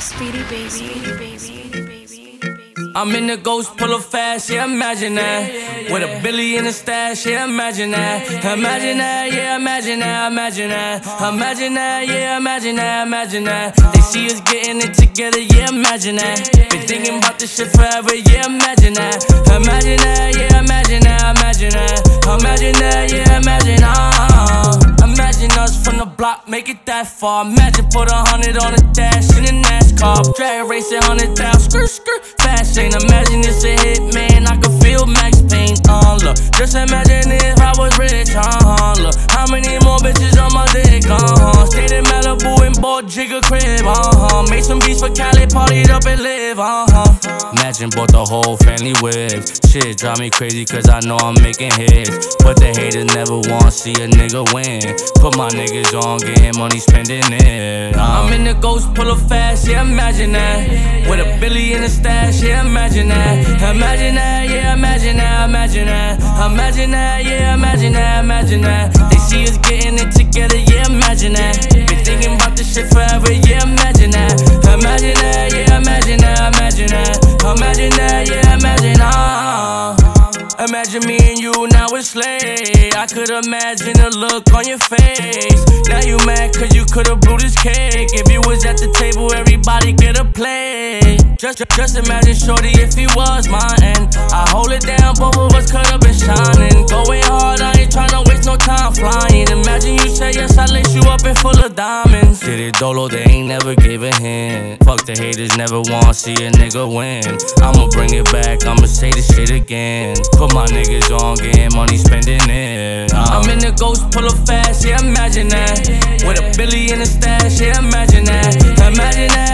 Speedy Babyy, Speedy Babyy, baby. I'm in the ghost pull up fast, yeah, imagine that. With a billy in the stash, yeah, imagine that. Imagine that, yeah, imagine that, imagine that. Imagine that, yeah, imagine that, imagine that. They see us getting it together, yeah, imagine that. Been thinking about this shit forever, yeah, imagine that. Imagine that, yeah, imagine the block, make it that far. Imagine put a hundred on the dash in a NASCAR. Drag racing hundred down, skirt skirt, fast lane. Imagine it's a hit, man. I can feel Max Payne. Uh, look, just imagine if I was rich, uh, look. How many more bitches on my dick, uh. Stayed in Malibu and bought Jigga crib, uh. Made some beats for Cali, partied up and live, uh, Imagine bought the whole family with. Shit drive me crazy cause I know I'm making hits. But the haters never wanna see a nigga win. Put my niggas on, getting money, spending it. Uh. I'm in the ghost, pull up fast, yeah, imagine that. With a billy in the stash, yeah, imagine that. Imagine that, yeah, imagine that, imagine that. Imagine that, yeah, imagine that, imagine that. They see us getting it together, yeah, imagine that. Been thinking about this shit forever, yeah, imagine that. Imagine that, yeah, imagine that, imagine that. Imagine that, yeah, imagine, ah. Imagine me and you now it's late. I could imagine the look on your face. Now you mad cause you could've blew this cake. If you was at the table, everybody get a play. Just, just, imagine Shorty if he was mine. And I hold it down, both of us could've been shining. Going hard, diamonds. Did it dolo, they ain't never gave a hint. Fuck the haters, never wanna see a nigga win. I'ma bring it back, I'ma say this shit again. Put my niggas on, getting money, spending it. I'm in the ghost, pull up fast, yeah, imagine that. With a billy in the stash, yeah, imagine that. Imagine that,